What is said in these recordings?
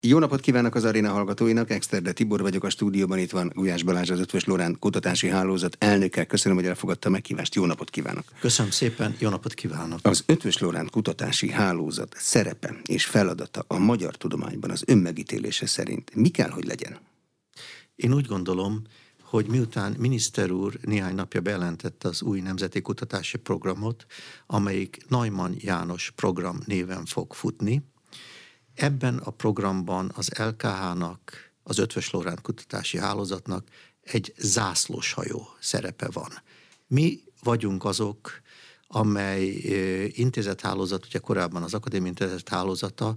Jó napot kívánok az aréna hallgatóinak, Exterde Tibor vagyok a stúdióban, itt van Gulyás Balázs, az Ötvös Lorán Kutatási Hálózat elnöke. Köszönöm, hogy elfogadta a meghívást, jó napot kívánok! Köszönöm szépen, jó napot kívánok! Az Ötvös Lorán Kutatási Hálózat szerepe és feladata a magyar tudományban az önmegítélése szerint mi kell, hogy legyen? Én úgy gondolom, hogy miután miniszter úr néhány napja bejelentette az új nemzeti kutatási programot, amelyik Neumann János program néven fog futni, Ebben a programban az LKH-nak, az Ötvös Lorán Kutatási Hálózatnak egy zászlós hajó szerepe van. Mi vagyunk azok, amely intézethálózat, ugye korábban az Akadémiai Intézet hálózata,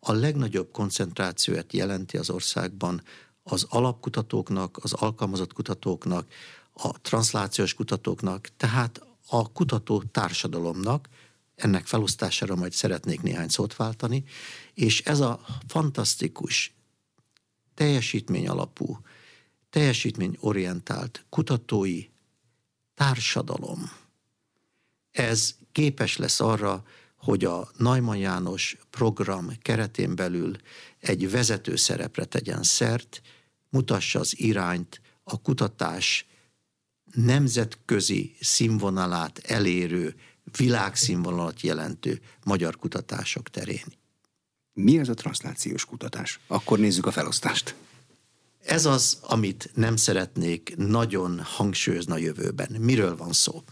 a legnagyobb koncentrációt jelenti az országban az alapkutatóknak, az alkalmazott kutatóknak, a translációs kutatóknak, tehát a kutató társadalomnak, ennek felosztására majd szeretnék néhány szót váltani, és ez a fantasztikus, teljesítmény alapú, teljesítményorientált kutatói társadalom, ez képes lesz arra, hogy a Najman János program keretén belül egy vezető szerepre tegyen szert, mutassa az irányt a kutatás nemzetközi színvonalát elérő világszínvonalat jelentő magyar kutatások terén. Mi ez a transzlációs kutatás? Akkor nézzük a felosztást. Ez az, amit nem szeretnék nagyon hangsúlyozni a jövőben. Miről van szó?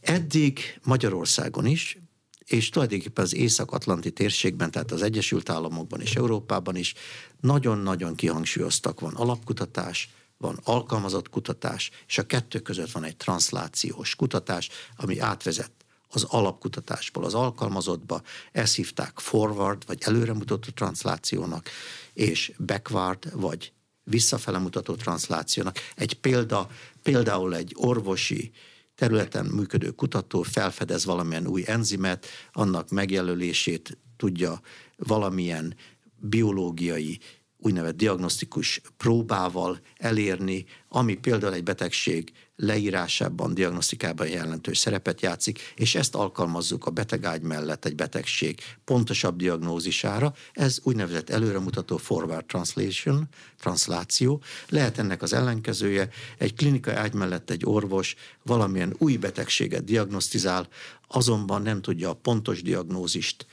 Eddig Magyarországon is, és tulajdonképpen az Észak-Atlanti térségben, tehát az Egyesült Államokban és Európában is nagyon-nagyon kihangsúlyoztak. Van alapkutatás, van alkalmazott kutatás, és a kettő között van egy transzlációs kutatás, ami átvezet az alapkutatásból az alkalmazottba, ezt hívták forward, vagy előremutató transzlációnak, és backward, vagy visszafele mutató transzlációnak. Egy példa, például egy orvosi területen működő kutató felfedez valamilyen új enzimet, annak megjelölését tudja valamilyen biológiai úgynevezett diagnosztikus próbával elérni, ami például egy betegség leírásában, diagnosztikában jelentős szerepet játszik, és ezt alkalmazzuk a betegágy mellett egy betegség pontosabb diagnózisára. Ez úgynevezett előremutató forward translation, transláció. Lehet ennek az ellenkezője, egy klinikai ágy mellett egy orvos valamilyen új betegséget diagnosztizál, azonban nem tudja a pontos diagnózist,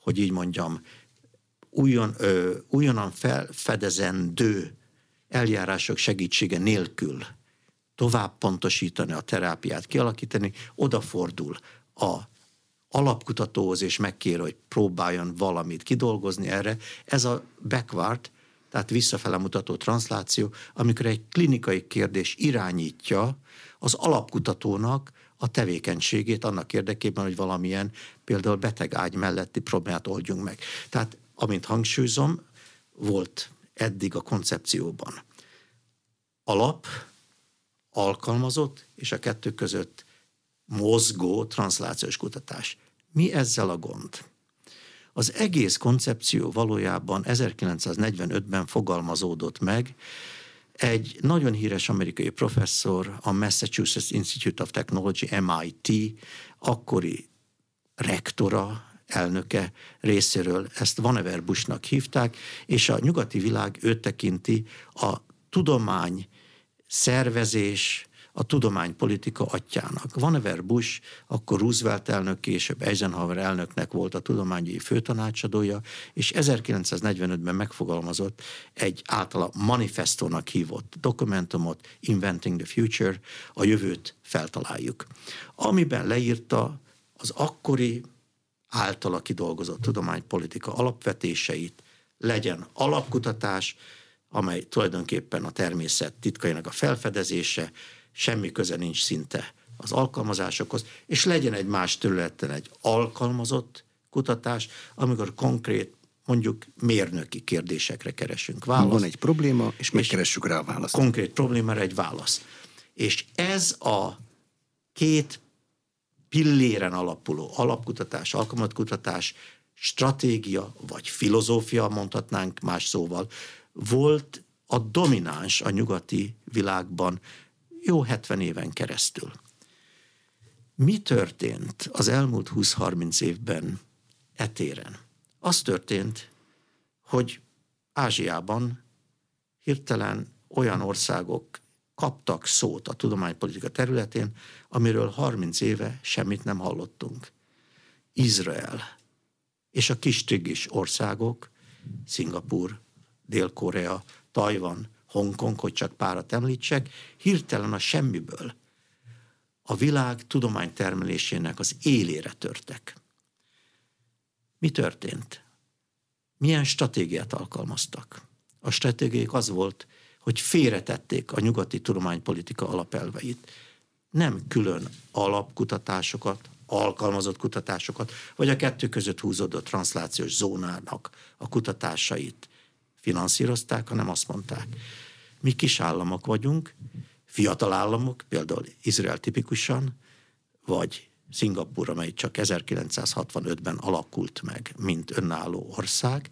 hogy így mondjam, újon, ö, újonnan felfedezendő eljárások segítsége nélkül tovább pontosítani a terápiát, kialakítani, odafordul a alapkutatóhoz, és megkér, hogy próbáljon valamit kidolgozni erre. Ez a backward, tehát visszafele mutató transzláció, amikor egy klinikai kérdés irányítja az alapkutatónak a tevékenységét annak érdekében, hogy valamilyen például betegágy melletti problémát oldjunk meg. Tehát amint hangsúlyzom, volt eddig a koncepcióban. Alap, alkalmazott, és a kettő között mozgó transzlációs kutatás. Mi ezzel a gond? Az egész koncepció valójában 1945-ben fogalmazódott meg, egy nagyon híres amerikai professzor, a Massachusetts Institute of Technology, MIT, akkori rektora, elnöke részéről ezt Vannevar Bushnak hívták, és a nyugati világ őt tekinti a tudomány szervezés, a tudománypolitika atyának. Vannevar Bush, akkor Roosevelt elnök, később Eisenhower elnöknek volt a tudományi főtanácsadója, és 1945-ben megfogalmazott egy általa manifestónak hívott dokumentumot, Inventing the Future, a jövőt feltaláljuk, amiben leírta az akkori általa kidolgozott tudománypolitika alapvetéseit, legyen alapkutatás, amely tulajdonképpen a természet titkainak a felfedezése, semmi köze nincs szinte az alkalmazásokhoz, és legyen egy más területen egy alkalmazott kutatás, amikor konkrét mondjuk mérnöki kérdésekre keresünk választ. Van egy probléma, és megkeressük rá a választ. Konkrét problémára egy válasz. És ez a két pilléren alapuló alapkutatás, alkalmatkutatás, stratégia vagy filozófia, mondhatnánk más szóval, volt a domináns a nyugati világban jó 70 éven keresztül. Mi történt az elmúlt 20-30 évben etéren? Az történt, hogy Ázsiában hirtelen olyan országok kaptak szót a tudománypolitika területén, amiről 30 éve semmit nem hallottunk. Izrael és a kis trigis országok, Szingapur, Dél-Korea, Tajvan, Hongkong, hogy csak párat említsek, hirtelen a semmiből a világ tudománytermelésének az élére törtek. Mi történt? Milyen stratégiát alkalmaztak? A stratégiák az volt, hogy félretették a nyugati tudománypolitika alapelveit. Nem külön alapkutatásokat, alkalmazott kutatásokat, vagy a kettő között húzódó transzlációs zónának a kutatásait finanszírozták, hanem azt mondták, mi kis államok vagyunk, fiatal államok, például Izrael tipikusan, vagy Szingapur, amely csak 1965-ben alakult meg, mint önálló ország,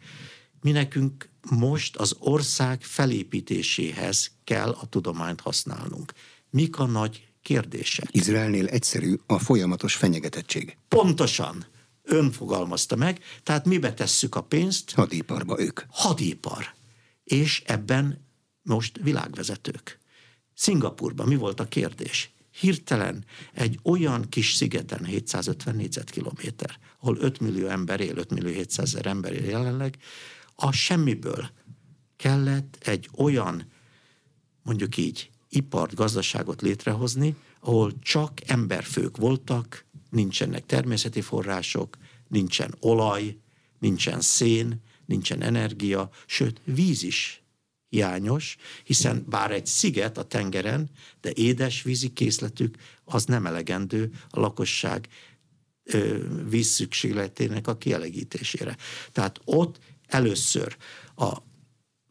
mi nekünk most az ország felépítéséhez kell a tudományt használnunk. Mik a nagy kérdések? Izraelnél egyszerű a folyamatos fenyegetettség. Pontosan. Ön fogalmazta meg, tehát mibe tesszük a pénzt? Hadiparba ők. Hadipar. És ebben most világvezetők. Szingapurban mi volt a kérdés? Hirtelen egy olyan kis szigeten, 750 négyzetkilométer, ahol 5 millió ember él, 5 millió 700 ezer ember él jelenleg, a semmiből kellett egy olyan, mondjuk így, ipart, gazdaságot létrehozni, ahol csak emberfők voltak, nincsenek természeti források, nincsen olaj, nincsen szén, nincsen energia, sőt víz is hiányos, hiszen bár egy sziget a tengeren, de édesvízi készletük az nem elegendő a lakosság vízszükségletének a kielegítésére. Tehát ott először a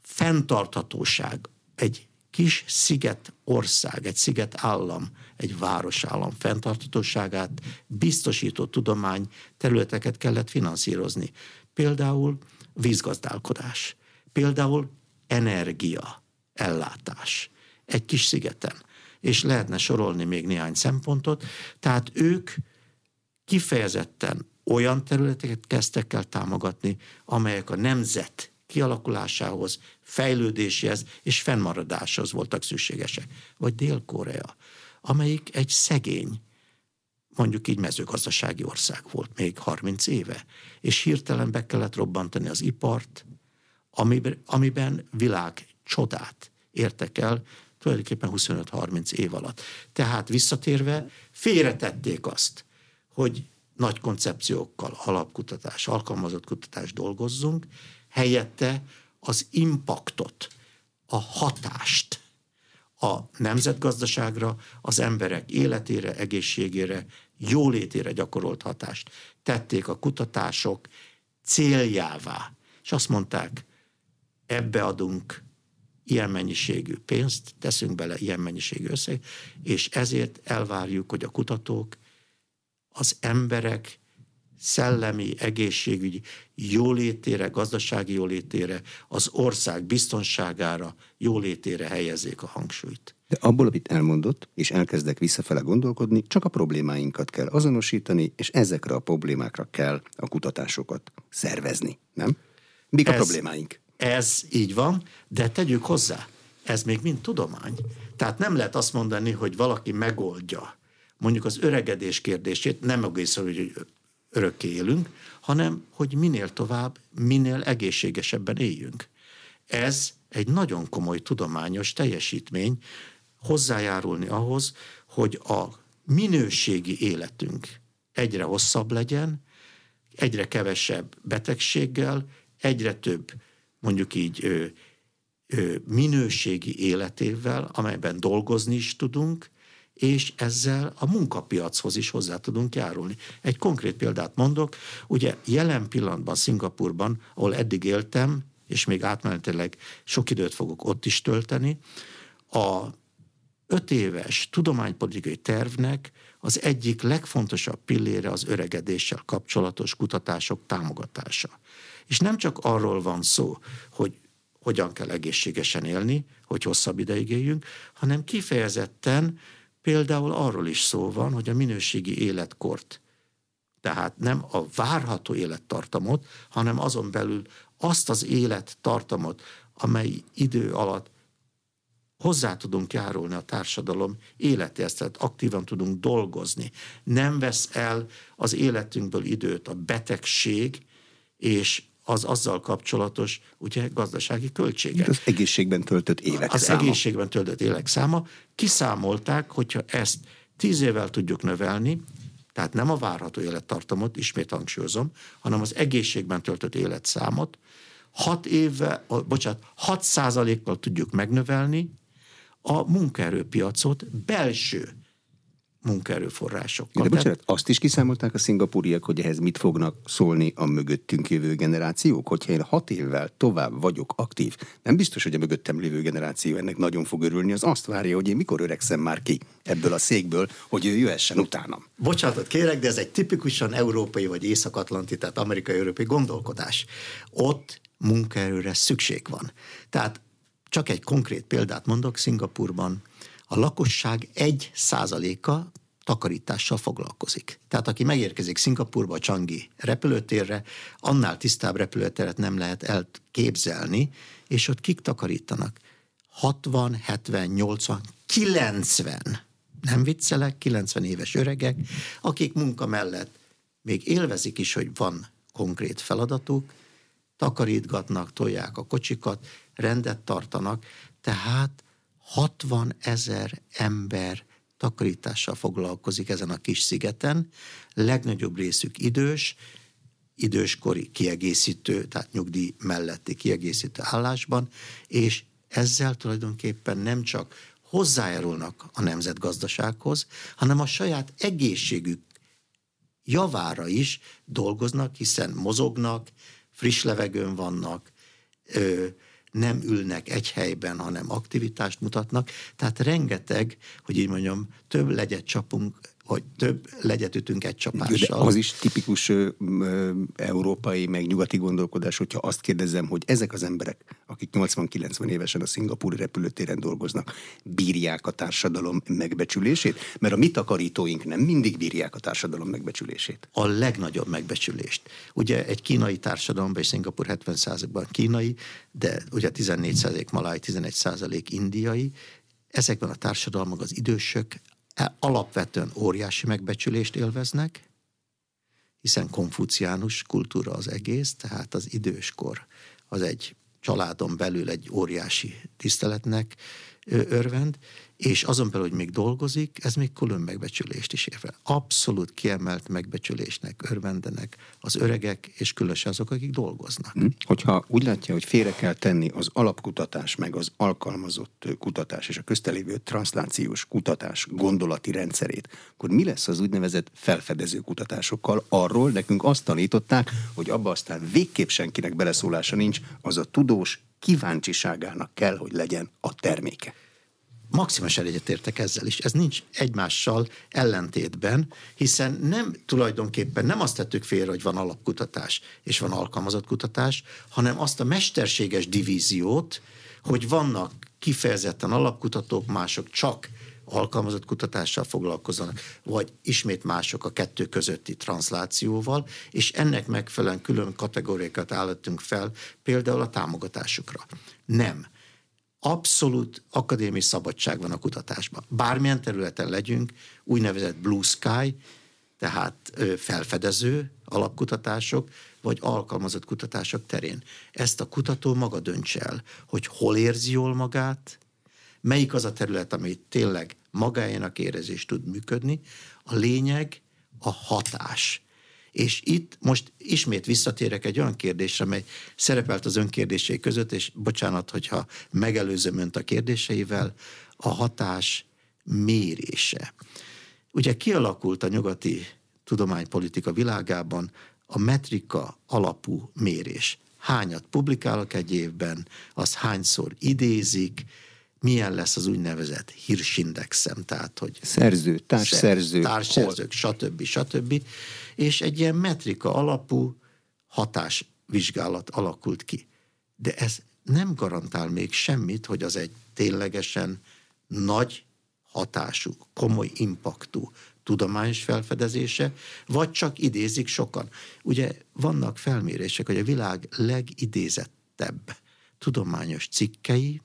fenntarthatóság egy kis sziget ország, egy sziget állam, egy városállam fenntarthatóságát biztosító tudomány területeket kellett finanszírozni. Például vízgazdálkodás, például energia ellátás egy kis szigeten. És lehetne sorolni még néhány szempontot. Tehát ők kifejezetten olyan területeket kezdtek el támogatni, amelyek a nemzet kialakulásához, fejlődéséhez és fennmaradáshoz voltak szükségesek. Vagy Dél-Korea, amelyik egy szegény, mondjuk így mezőgazdasági ország volt még 30 éve, és hirtelen be kellett robbantani az ipart, amiben, világ csodát értek el tulajdonképpen 25-30 év alatt. Tehát visszatérve félretették azt, hogy nagy koncepciókkal alapkutatás, alkalmazott kutatás dolgozzunk, helyette az impaktot, a hatást a nemzetgazdaságra, az emberek életére, egészségére, jólétére gyakorolt hatást tették a kutatások céljává. És azt mondták, ebbe adunk ilyen mennyiségű pénzt, teszünk bele ilyen mennyiségű összeg, és ezért elvárjuk, hogy a kutatók az emberek szellemi, egészségügyi jólétére, gazdasági jólétére, az ország biztonságára, jólétére helyezzék a hangsúlyt. De abból, amit elmondott, és elkezdek visszafele gondolkodni, csak a problémáinkat kell azonosítani, és ezekre a problémákra kell a kutatásokat szervezni, nem? Mik a ez, problémáink? Ez így van, de tegyük hozzá, ez még mind tudomány. Tehát nem lehet azt mondani, hogy valaki megoldja mondjuk az öregedés kérdését, nem egészen, hogy örökké élünk, hanem hogy minél tovább, minél egészségesebben éljünk. Ez egy nagyon komoly tudományos teljesítmény hozzájárulni ahhoz, hogy a minőségi életünk egyre hosszabb legyen, egyre kevesebb betegséggel, egyre több mondjuk így ö, ö, minőségi életével, amelyben dolgozni is tudunk, és ezzel a munkapiachoz is hozzá tudunk járulni. Egy konkrét példát mondok, ugye jelen pillanatban Szingapurban, ahol eddig éltem, és még átmenetileg sok időt fogok ott is tölteni, a öt éves tudománypolitikai tervnek az egyik legfontosabb pillére az öregedéssel kapcsolatos kutatások támogatása. És nem csak arról van szó, hogy hogyan kell egészségesen élni, hogy hosszabb ideig éljünk, hanem kifejezetten például arról is szó van, hogy a minőségi életkort, tehát nem a várható élettartamot, hanem azon belül azt az élettartamot, amely idő alatt hozzá tudunk járulni a társadalom életéhez, tehát aktívan tudunk dolgozni. Nem vesz el az életünkből időt a betegség és az azzal kapcsolatos ugye, gazdasági költségek. Az egészségben töltött évek Az száma. egészségben töltött évek száma. Kiszámolták, hogyha ezt tíz évvel tudjuk növelni, tehát nem a várható élettartamot, ismét hangsúlyozom, hanem az egészségben töltött életszámot, 6 évvel, bocsánat, 6 százalékkal tudjuk megnövelni a munkaerőpiacot belső munkaerőforrásokkal. De bocsánat, azt is kiszámolták a szingapúriak, hogy ehhez mit fognak szólni a mögöttünk jövő generációk? Hogyha én hat évvel tovább vagyok aktív, nem biztos, hogy a mögöttem lévő generáció ennek nagyon fog örülni, az azt várja, hogy én mikor öregszem már ki ebből a székből, hogy ő jöhessen utánam. Bocsánatot kérek, de ez egy tipikusan európai vagy észak-atlanti, tehát amerikai-európai gondolkodás. Ott munkaerőre szükség van. Tehát csak egy konkrét példát mondok, Szingapurban a lakosság egy százaléka takarítással foglalkozik. Tehát aki megérkezik Szingapurba a Changi repülőtérre, annál tisztább repülőteret nem lehet elképzelni, és ott kik takarítanak? 60, 70, 80, 90, nem viccelek, 90 éves öregek, akik munka mellett még élvezik is, hogy van konkrét feladatuk, takarítgatnak, tolják a kocsikat, rendet tartanak, tehát 60 ezer ember takarítással foglalkozik ezen a kis szigeten, legnagyobb részük idős, időskori kiegészítő, tehát nyugdíj melletti kiegészítő állásban, és ezzel tulajdonképpen nem csak hozzájárulnak a nemzetgazdasághoz, hanem a saját egészségük javára is dolgoznak, hiszen mozognak, friss levegőn vannak, nem ülnek egy helyben, hanem aktivitást mutatnak. Tehát rengeteg, hogy így mondjam, több legyet csapunk hogy több legyet ütünk egy csapással. De az is tipikus ö, ö, európai, meg nyugati gondolkodás, hogyha azt kérdezem, hogy ezek az emberek, akik 80-90 évesen a szingapúri repülőtéren dolgoznak, bírják a társadalom megbecsülését? Mert a mi takarítóink nem mindig bírják a társadalom megbecsülését. A legnagyobb megbecsülést. Ugye egy kínai társadalomban, és Szingapur 70%-ban kínai, de ugye 14% maláj, 11% indiai, ezekben a társadalmak az idősök alapvetően óriási megbecsülést élveznek, hiszen konfuciánus kultúra az egész, tehát az időskor az egy családon belül egy óriási tiszteletnek örvend, és azon belül, hogy még dolgozik, ez még külön megbecsülést is ér Abszolút kiemelt megbecsülésnek örvendenek az öregek, és különösen azok, akik dolgoznak. Hm? Hogyha úgy látja, hogy félre kell tenni az alapkutatás, meg az alkalmazott kutatás és a köztelévő transzlációs kutatás gondolati rendszerét, akkor mi lesz az úgynevezett felfedező kutatásokkal? Arról nekünk azt tanították, hogy abba aztán végképp senkinek beleszólása nincs, az a tudós kíváncsiságának kell, hogy legyen a terméke maximálisan egyetértek ezzel is. Ez nincs egymással ellentétben, hiszen nem tulajdonképpen nem azt tettük félre, hogy van alapkutatás és van alkalmazott kutatás, hanem azt a mesterséges divíziót, hogy vannak kifejezetten alapkutatók, mások csak alkalmazott kutatással foglalkoznak, vagy ismét mások a kettő közötti transzlációval, és ennek megfelelően külön kategóriákat állítunk fel, például a támogatásukra. Nem abszolút akadémiai szabadság van a kutatásban. Bármilyen területen legyünk, úgynevezett blue sky, tehát felfedező alapkutatások, vagy alkalmazott kutatások terén. Ezt a kutató maga döntse el, hogy hol érzi jól magát, melyik az a terület, ami tényleg magáénak érez és tud működni. A lényeg a hatás. És itt most ismét visszatérek egy olyan kérdésre, mely szerepelt az önkérdései között, és bocsánat, hogyha megelőzöm önt a kérdéseivel, a hatás mérése. Ugye kialakult a nyugati tudománypolitika világában a metrika alapú mérés. Hányat publikálok egy évben, az hányszor idézik, milyen lesz az úgynevezett hírsindexem, tehát hogy szerző, társszerző, társszerzők, stb. stb. És egy ilyen metrika alapú hatásvizsgálat alakult ki. De ez nem garantál még semmit, hogy az egy ténylegesen nagy hatású, komoly impaktú tudományos felfedezése, vagy csak idézik sokan. Ugye vannak felmérések, hogy a világ legidézettebb tudományos cikkei,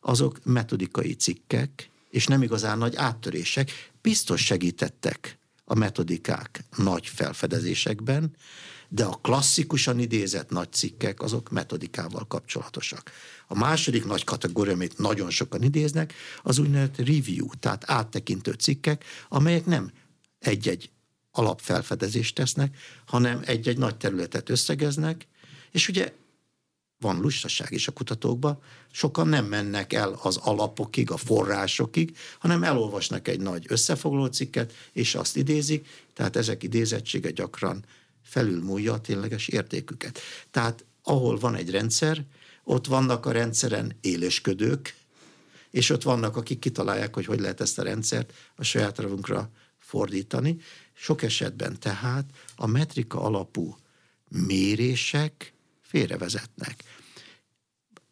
azok metodikai cikkek, és nem igazán nagy áttörések, biztos segítettek a metodikák nagy felfedezésekben, de a klasszikusan idézett nagy cikkek azok metodikával kapcsolatosak. A második nagy kategória, amit nagyon sokan idéznek, az úgynevezett review, tehát áttekintő cikkek, amelyek nem egy-egy alapfelfedezést tesznek, hanem egy-egy nagy területet összegeznek, és ugye van lustaság is a kutatókban, sokan nem mennek el az alapokig, a forrásokig, hanem elolvasnak egy nagy összefoglaló cikket, és azt idézik, tehát ezek idézettsége gyakran felülmúlja a tényleges értéküket. Tehát ahol van egy rendszer, ott vannak a rendszeren élősködők, és ott vannak, akik kitalálják, hogy hogy lehet ezt a rendszert a saját ravunkra fordítani. Sok esetben tehát a metrika alapú mérések félrevezetnek.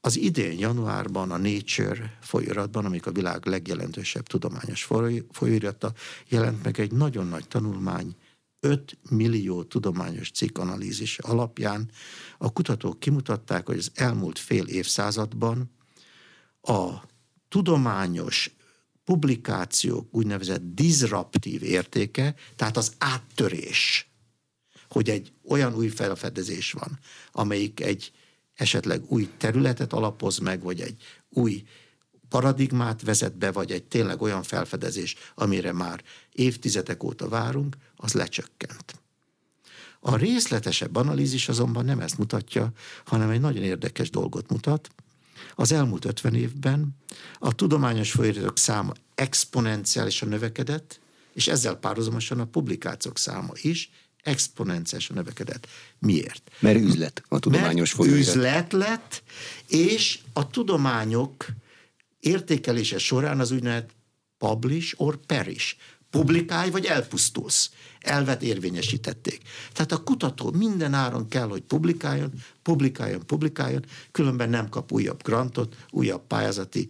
Az idén januárban a Nature folyóiratban, amik a világ legjelentősebb tudományos folyóirata, jelent meg egy nagyon nagy tanulmány 5 millió tudományos cikk analízis alapján a kutatók kimutatták, hogy az elmúlt fél évszázadban a tudományos publikációk úgynevezett disruptív értéke, tehát az áttörés, hogy egy olyan új felfedezés van, amelyik egy esetleg új területet alapoz meg, vagy egy új paradigmát vezet be, vagy egy tényleg olyan felfedezés, amire már évtizedek óta várunk, az lecsökkent. A részletesebb analízis azonban nem ezt mutatja, hanem egy nagyon érdekes dolgot mutat. Az elmúlt 50 évben a tudományos folyóiratok száma exponenciálisan növekedett, és ezzel párhuzamosan a publikációk száma is exponenciálisan növekedett. Miért? Mert üzlet a tudományos Mert folyóirat. üzlet lett, és a tudományok értékelése során az úgynevezett publish or perish. Publikálj, vagy elpusztulsz. Elvet érvényesítették. Tehát a kutató minden áron kell, hogy publikáljon, publikáljon, publikáljon, különben nem kap újabb grantot, újabb pályázati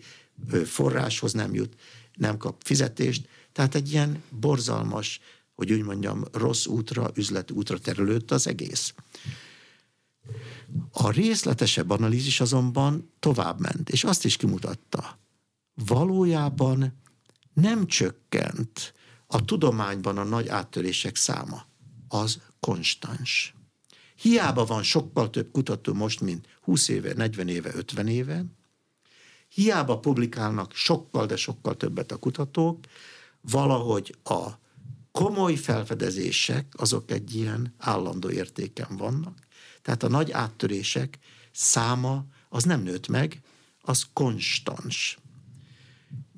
forráshoz nem jut, nem kap fizetést. Tehát egy ilyen borzalmas, hogy úgy mondjam, rossz útra, üzleti útra terülődött az egész. A részletesebb analízis azonban tovább ment, és azt is kimutatta, valójában nem csökkent a tudományban a nagy áttörések száma. Az konstans. Hiába van sokkal több kutató most, mint 20 éve, 40 éve, 50 éve, hiába publikálnak sokkal, de sokkal többet a kutatók, valahogy a komoly felfedezések azok egy ilyen állandó értéken vannak. Tehát a nagy áttörések száma az nem nőtt meg, az konstans.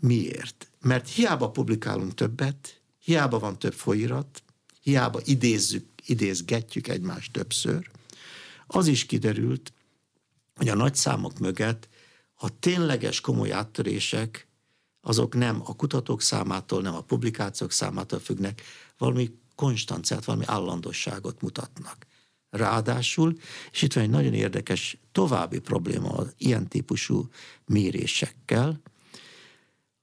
Miért? Mert hiába publikálunk többet, hiába van több folyirat, hiába idézzük, idézgetjük egymást többször, az is kiderült, hogy a nagy számok mögött a tényleges komoly áttörések azok nem a kutatók számától, nem a publikációk számától függnek, valami konstanciát, valami állandosságot mutatnak. Ráadásul, és itt van egy nagyon érdekes további probléma az ilyen típusú mérésekkel,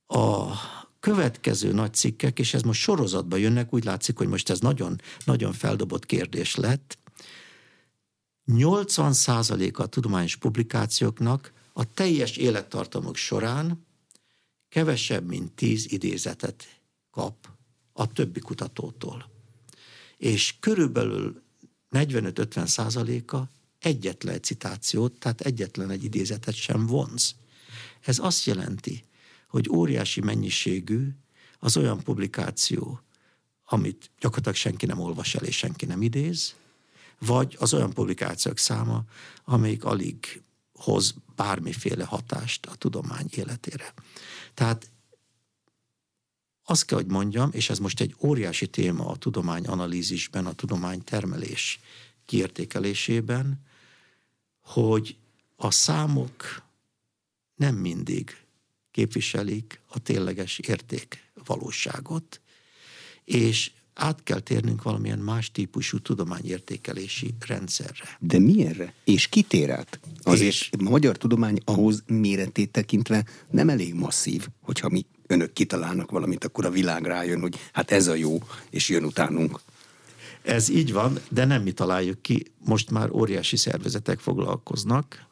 a következő nagy cikkek, és ez most sorozatban jönnek, úgy látszik, hogy most ez nagyon, nagyon feldobott kérdés lett. 80%-a a tudományos publikációknak a teljes élettartamok során kevesebb, mint 10 idézetet kap a többi kutatótól. És körülbelül 45-50 százaléka egyetlen citációt, tehát egyetlen egy idézetet sem vonz. Ez azt jelenti, hogy óriási mennyiségű az olyan publikáció, amit gyakorlatilag senki nem olvas el és senki nem idéz, vagy az olyan publikációk száma, amelyik alig hoz bármiféle hatást a tudomány életére. Tehát azt kell, hogy mondjam, és ez most egy óriási téma a tudomány analízisben, a tudomány termelés kiértékelésében, hogy a számok nem mindig képviselik a tényleges érték valóságot, és át kell térnünk valamilyen más típusú tudományértékelési rendszerre. De milyenre? És kitér át? Azért és... a magyar tudomány ahhoz méretét tekintve nem elég masszív, hogyha mi önök kitalálnak valamit, akkor a világ rájön, hogy hát ez a jó, és jön utánunk. Ez így van, de nem mi találjuk ki. Most már óriási szervezetek foglalkoznak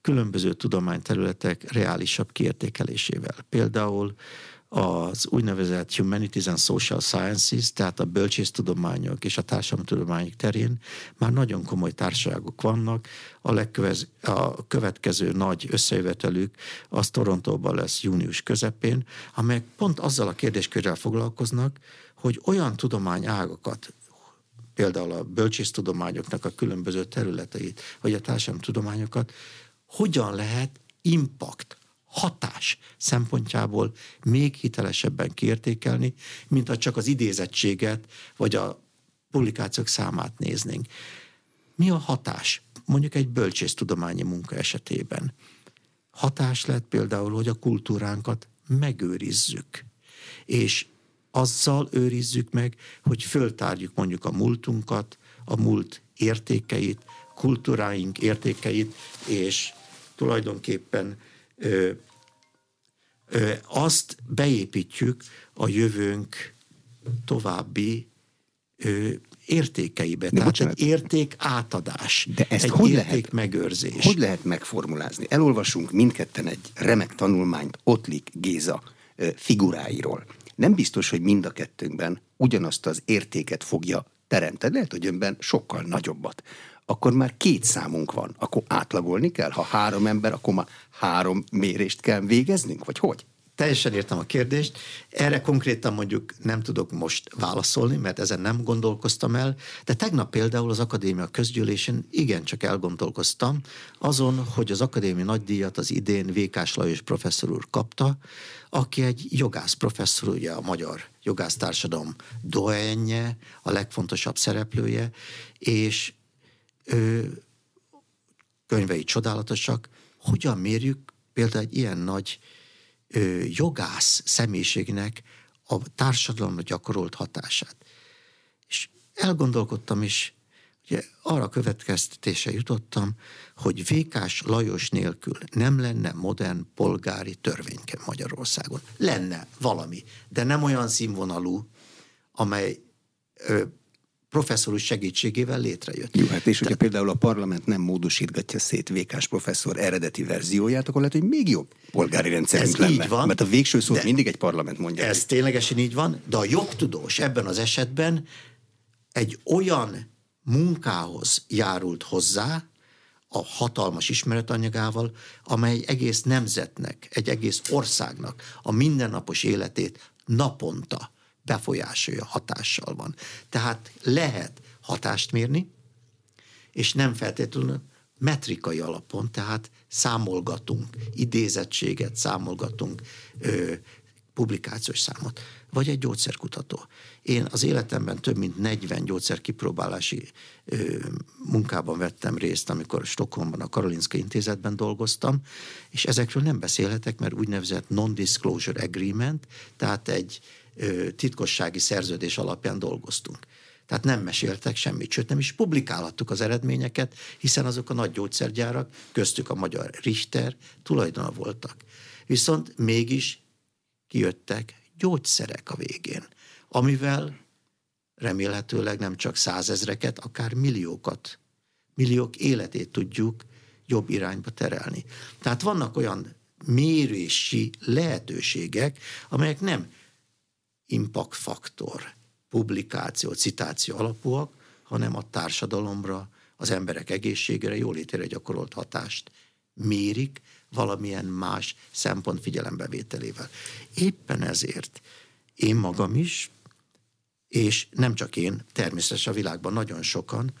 különböző tudományterületek reálisabb kiértékelésével. Például az úgynevezett Humanities and Social Sciences, tehát a bölcsésztudományok és a társadalomtudományok terén már nagyon komoly társaságok vannak. A, legkövez, a következő nagy összejövetelük az Torontóban lesz június közepén, amelyek pont azzal a kérdéskörrel foglalkoznak, hogy olyan tudományágakat, például a bölcsésztudományoknak a különböző területeit, vagy a társadalomtudományokat, hogyan lehet impact, hatás szempontjából még hitelesebben kiértékelni, mint ha csak az idézettséget vagy a publikációk számát néznénk. Mi a hatás? Mondjuk egy bölcsésztudományi munka esetében. Hatás lett például, hogy a kultúránkat megőrizzük. És azzal őrizzük meg, hogy föltárjuk mondjuk a múltunkat, a múlt értékeit, kultúráink értékeit, és tulajdonképpen azt beépítjük a jövőnk további értékeibe. De Tehát bocsánat, egy érték átadás, de ezt egy hogy érték lehet, megőrzés. Hogy lehet megformulázni? Elolvasunk mindketten egy remek tanulmányt Ottlik Géza figuráiról. Nem biztos, hogy mind a kettőnkben ugyanazt az értéket fogja teremteni. Lehet, hogy önben sokkal nagyobbat akkor már két számunk van. Akkor átlagolni kell? Ha három ember, akkor már három mérést kell végeznünk? Vagy hogy? Teljesen értem a kérdést. Erre konkrétan mondjuk nem tudok most válaszolni, mert ezen nem gondolkoztam el, de tegnap például az akadémia közgyűlésén igencsak elgondolkoztam azon, hogy az akadémia nagydíjat az idén Vékás Lajos professzor úr kapta, aki egy jogász professzor, ugye a magyar jogásztársadalom doenje, a legfontosabb szereplője, és könyvei csodálatosak, hogyan mérjük például egy ilyen nagy ö, jogász személyiségnek a társadalomra gyakorolt hatását. És elgondolkodtam is, ugye arra következtetése jutottam, hogy Vékás Lajos nélkül nem lenne modern polgári törvényke Magyarországon. Lenne valami, de nem olyan színvonalú, amely ö, professzorus segítségével létrejött. Jó, hát és hogyha Te... például a parlament nem módosítgatja szét Vékás professzor eredeti verzióját, akkor lehet, hogy még jobb polgári rendszerünk ez lenne. Így van, mert a végső szót mindig egy parlament mondja. Ez ki. ténylegesen így van, de a jogtudós ebben az esetben egy olyan munkához járult hozzá, a hatalmas ismeretanyagával, amely egész nemzetnek, egy egész országnak a mindennapos életét naponta befolyásolja, hatással van. Tehát lehet hatást mérni, és nem feltétlenül metrikai alapon, tehát számolgatunk, idézettséget számolgatunk, ö, publikációs számot, vagy egy gyógyszerkutató. Én az életemben több mint 40 gyógyszerkipróbálási ö, munkában vettem részt, amikor Stockholmban a Karolinska Intézetben dolgoztam, és ezekről nem beszélhetek, mert úgynevezett non-disclosure agreement, tehát egy titkossági szerződés alapján dolgoztunk. Tehát nem meséltek semmit, sőt nem is publikálhattuk az eredményeket, hiszen azok a nagy gyógyszergyárak, köztük a magyar Richter tulajdona voltak. Viszont mégis kijöttek gyógyszerek a végén, amivel remélhetőleg nem csak százezreket, akár milliókat, milliók életét tudjuk jobb irányba terelni. Tehát vannak olyan mérési lehetőségek, amelyek nem impact faktor, publikáció, citáció alapúak, hanem a társadalomra, az emberek egészségére, jólétére gyakorolt hatást mérik valamilyen más szempont figyelembevételével. Éppen ezért én magam is, és nem csak én, természetesen a világban nagyon sokan,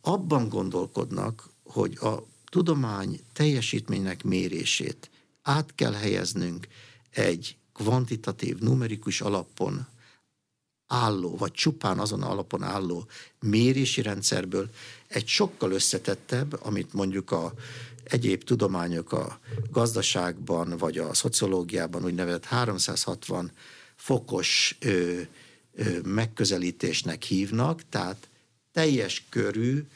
abban gondolkodnak, hogy a tudomány teljesítménynek mérését át kell helyeznünk egy kvantitatív, numerikus alapon álló, vagy csupán azon alapon álló mérési rendszerből egy sokkal összetettebb, amit mondjuk a egyéb tudományok a gazdaságban, vagy a szociológiában úgynevezett 360 fokos ö, ö, megközelítésnek hívnak, tehát teljes körű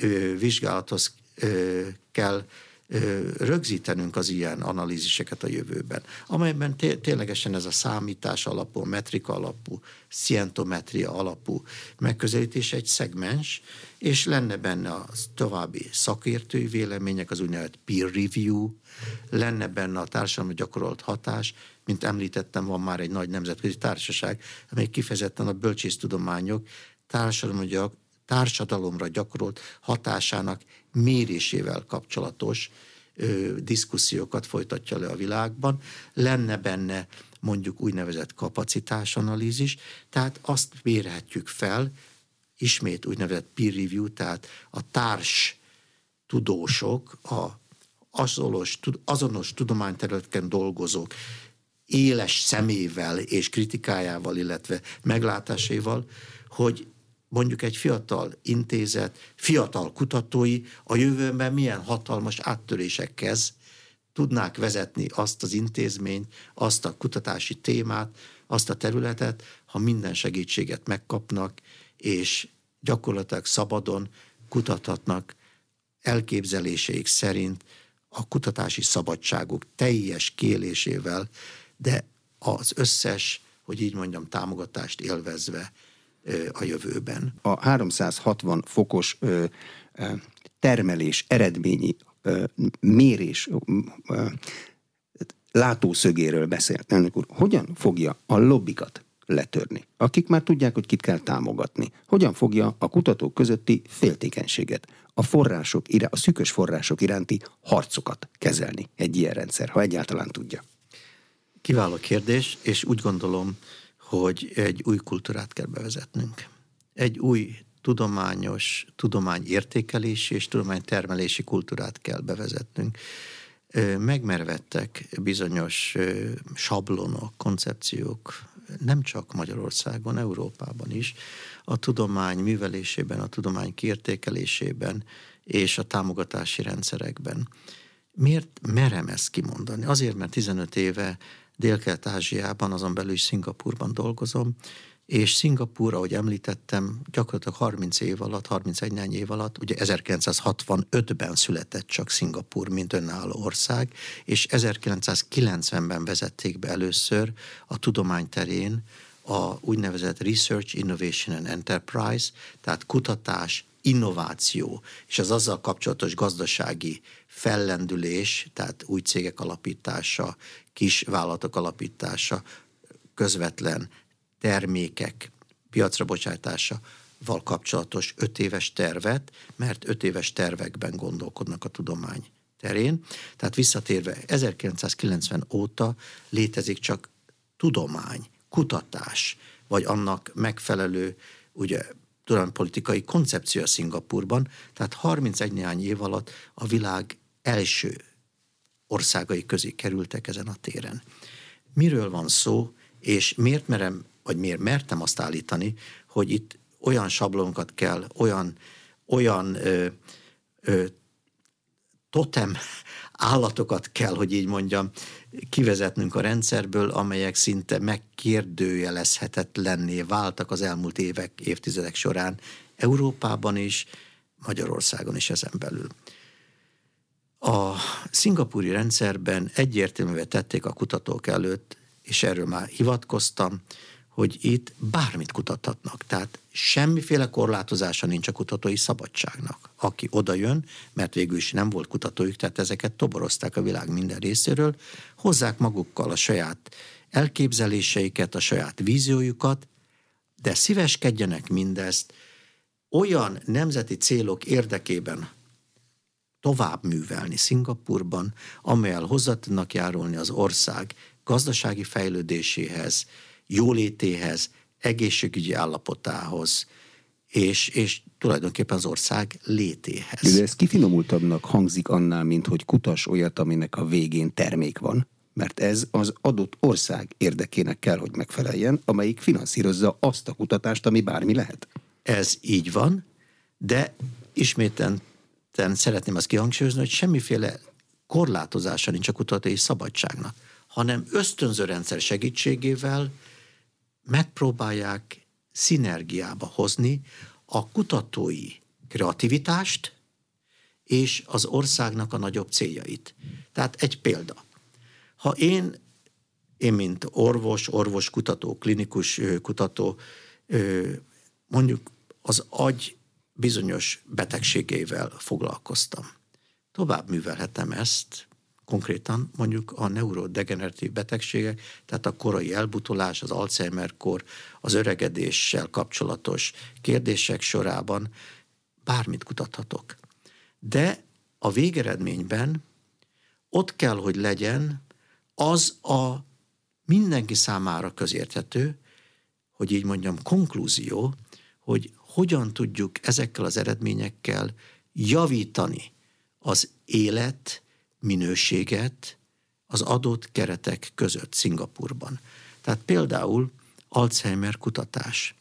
ö, vizsgálathoz ö, kell rögzítenünk az ilyen analíziseket a jövőben, amelyben té- ténylegesen ez a számítás alapú, metrika alapú, szientometria alapú megközelítés egy szegmens, és lenne benne a további szakértői vélemények, az úgynevezett peer review, lenne benne a társadalmi gyakorolt hatás, mint említettem, van már egy nagy nemzetközi társaság, amely kifejezetten a bölcsésztudományok társadalomra, társadalomra gyakorolt hatásának mérésével kapcsolatos ö, diszkusziókat folytatja le a világban. Lenne benne mondjuk úgynevezett kapacitásanalízis, tehát azt mérhetjük fel, ismét úgynevezett peer review, tehát a társ tudósok, a azonos, azonos tudományterületeken dolgozók éles szemével és kritikájával, illetve meglátásaival, hogy mondjuk egy fiatal intézet, fiatal kutatói a jövőben milyen hatalmas áttörésekkel tudnák vezetni azt az intézményt, azt a kutatási témát, azt a területet, ha minden segítséget megkapnak, és gyakorlatilag szabadon kutathatnak elképzeléseik szerint a kutatási szabadságok teljes kélésével, de az összes, hogy így mondjam, támogatást élvezve a jövőben. A 360 fokos termelés eredményi mérés látószögéről beszélt elnök úr. Hogyan fogja a lobbikat letörni, akik már tudják, hogy kit kell támogatni? Hogyan fogja a kutatók közötti féltékenységet, a források, a szűkös források iránti harcokat kezelni egy ilyen rendszer, ha egyáltalán tudja? Kiváló kérdés, és úgy gondolom, hogy egy új kultúrát kell bevezetnünk. Egy új tudományos, tudományértékelési és tudománytermelési kultúrát kell bevezetnünk. Megmervettek bizonyos sablonok, koncepciók, nem csak Magyarországon, Európában is, a tudomány művelésében, a tudomány kiértékelésében és a támogatási rendszerekben. Miért merem ezt kimondani? Azért, mert 15 éve Dél-Kelet-Ázsiában, azon belül is Szingapurban dolgozom, és Szingapúr, ahogy említettem, gyakorlatilag 30 év alatt, 31 év alatt, ugye 1965-ben született csak Szingapúr, mint önálló ország, és 1990-ben vezették be először a tudomány terén a úgynevezett Research, Innovation and Enterprise, tehát kutatás, innováció és az azzal kapcsolatos gazdasági fellendülés, tehát új cégek alapítása, kis vállalatok alapítása, közvetlen termékek piacra bocsátása val kapcsolatos öt éves tervet, mert öt éves tervekben gondolkodnak a tudomány terén. Tehát visszatérve 1990 óta létezik csak tudomány, kutatás, vagy annak megfelelő ugye, tudománypolitikai koncepció Szingapurban, tehát 31 néhány év alatt a világ első országai közé kerültek ezen a téren. Miről van szó, és miért merem, vagy miért mertem azt állítani, hogy itt olyan sablonkat kell, olyan, olyan ö, ö, totem állatokat kell, hogy így mondjam, kivezetnünk a rendszerből, amelyek szinte megkérdőjelezhetetlenné váltak az elmúlt évek, évtizedek során Európában is, Magyarországon is ezen belül. A szingapúri rendszerben egyértelművé tették a kutatók előtt, és erről már hivatkoztam, hogy itt bármit kutathatnak. Tehát semmiféle korlátozása nincs a kutatói szabadságnak. Aki oda jön, mert végül is nem volt kutatójuk, tehát ezeket toborozták a világ minden részéről, hozzák magukkal a saját elképzeléseiket, a saját víziójukat, de szíveskedjenek mindezt olyan nemzeti célok érdekében tovább művelni Szingapurban, amelyel hozzá tudnak járulni az ország gazdasági fejlődéséhez, jólétéhez, egészségügyi állapotához, és, és tulajdonképpen az ország létéhez. De ez kifinomultabbnak hangzik annál, mint hogy kutas olyat, aminek a végén termék van, mert ez az adott ország érdekének kell, hogy megfeleljen, amelyik finanszírozza azt a kutatást, ami bármi lehet. Ez így van, de isméten szeretném azt kihangsúlyozni, hogy semmiféle korlátozása nincs a kutatói szabadságnak, hanem ösztönző rendszer segítségével megpróbálják szinergiába hozni a kutatói kreativitást és az országnak a nagyobb céljait. Tehát egy példa. Ha én, én mint orvos, orvoskutató, klinikus kutató, mondjuk az agy bizonyos betegségeivel foglalkoztam. Tovább művelhetem ezt, konkrétan mondjuk a neurodegeneratív betegségek, tehát a korai elbutolás, az Alzheimer-kor, az öregedéssel kapcsolatos kérdések sorában bármit kutathatok. De a végeredményben ott kell, hogy legyen az a mindenki számára közérthető, hogy így mondjam, konklúzió, hogy hogyan tudjuk ezekkel az eredményekkel javítani az élet minőséget az adott keretek között Szingapurban. Tehát például Alzheimer kutatás.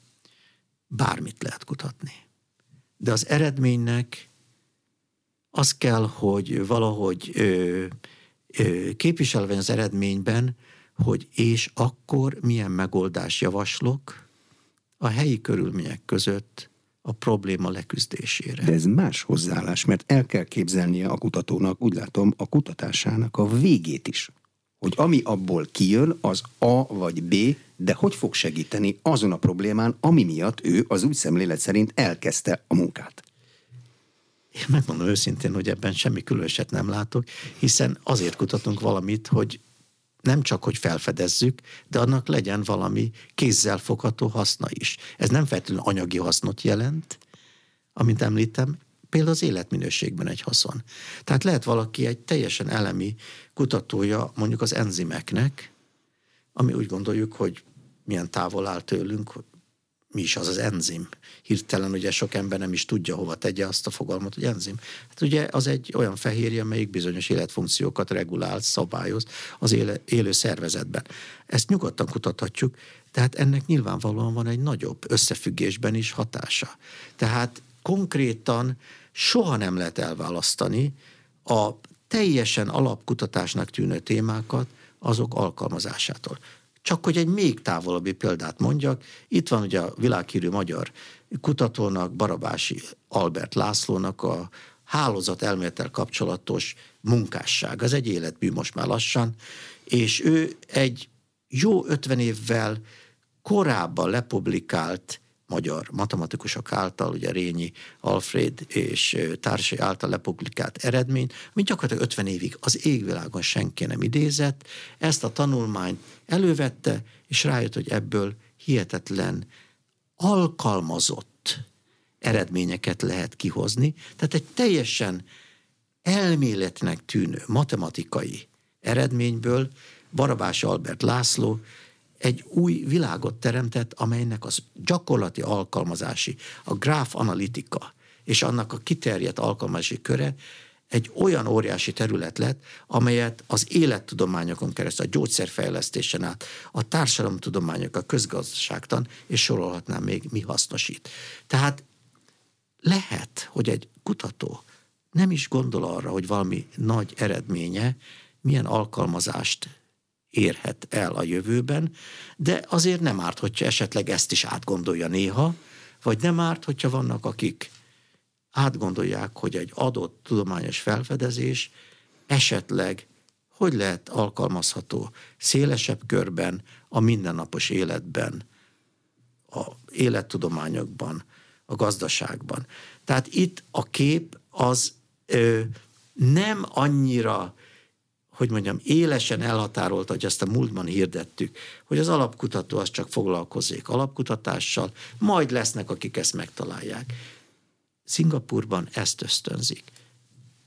Bármit lehet kutatni. De az eredménynek az kell, hogy valahogy ö, ö, képviselve az eredményben, hogy és akkor milyen megoldást javaslok a helyi körülmények között a probléma leküzdésére. De ez más hozzáállás, mert el kell képzelnie a kutatónak, úgy látom, a kutatásának a végét is. Hogy ami abból kijön, az A vagy B, de hogy fog segíteni azon a problémán, ami miatt ő az úgy szemlélet szerint elkezdte a munkát. Én megmondom őszintén, hogy ebben semmi különöset nem látok, hiszen azért kutatunk valamit, hogy nem csak, hogy felfedezzük, de annak legyen valami kézzel fogható haszna is. Ez nem feltétlenül anyagi hasznot jelent, amint említem, például az életminőségben egy haszon. Tehát lehet valaki egy teljesen elemi kutatója mondjuk az enzimeknek, ami úgy gondoljuk, hogy milyen távol áll tőlünk, mi is az az enzim. Hirtelen ugye sok ember nem is tudja, hova tegye azt a fogalmat, hogy enzim. Hát ugye az egy olyan fehérje, amelyik bizonyos életfunkciókat regulál, szabályoz az éle, élő szervezetben. Ezt nyugodtan kutathatjuk, tehát ennek nyilvánvalóan van egy nagyobb összefüggésben is hatása. Tehát konkrétan soha nem lehet elválasztani a teljesen alapkutatásnak tűnő témákat azok alkalmazásától. Csak hogy egy még távolabbi példát mondjak, itt van ugye a világhírű magyar kutatónak, Barabási Albert Lászlónak a hálózat elméletel kapcsolatos munkásság. Az egy életbű most már lassan, és ő egy jó ötven évvel korábban lepublikált magyar matematikusok által, ugye Rényi, Alfred és társai által lepublikált eredmény, ami gyakorlatilag 50 évig az égvilágon senki nem idézett, ezt a tanulmányt elővette, és rájött, hogy ebből hihetetlen alkalmazott eredményeket lehet kihozni, tehát egy teljesen elméletnek tűnő matematikai eredményből Barabás Albert László egy új világot teremtett, amelynek az gyakorlati alkalmazási, a gráf analitika és annak a kiterjedt alkalmazási köre egy olyan óriási terület lett, amelyet az élettudományokon keresztül, a gyógyszerfejlesztésen át, a társadalomtudományok, a közgazdaságtan, és sorolhatnám még, mi hasznosít. Tehát lehet, hogy egy kutató nem is gondol arra, hogy valami nagy eredménye milyen alkalmazást érhet el a jövőben, de azért nem árt, hogyha esetleg ezt is átgondolja néha, vagy nem árt, hogyha vannak, akik átgondolják, hogy egy adott tudományos felfedezés esetleg hogy lehet alkalmazható szélesebb körben, a mindennapos életben, a élettudományokban, a gazdaságban. Tehát itt a kép az ö, nem annyira hogy mondjam, élesen elhatárolt, hogy ezt a múltban hirdettük, hogy az alapkutató az csak foglalkozik alapkutatással, majd lesznek, akik ezt megtalálják. Szingapurban ezt ösztönzik.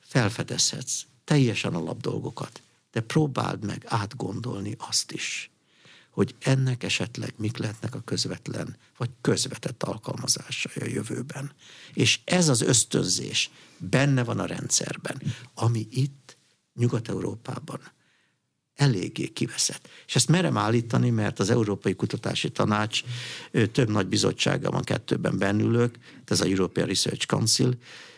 Felfedezhetsz teljesen alapdolgokat, de próbáld meg átgondolni azt is, hogy ennek esetleg mik lehetnek a közvetlen vagy közvetett alkalmazásai a jövőben. És ez az ösztönzés benne van a rendszerben, ami itt Nyugat-Európában eléggé kiveszett. És ezt merem állítani, mert az Európai Kutatási Tanács több nagy bizottsága van, kettőben bennülök, ez a European Research Council,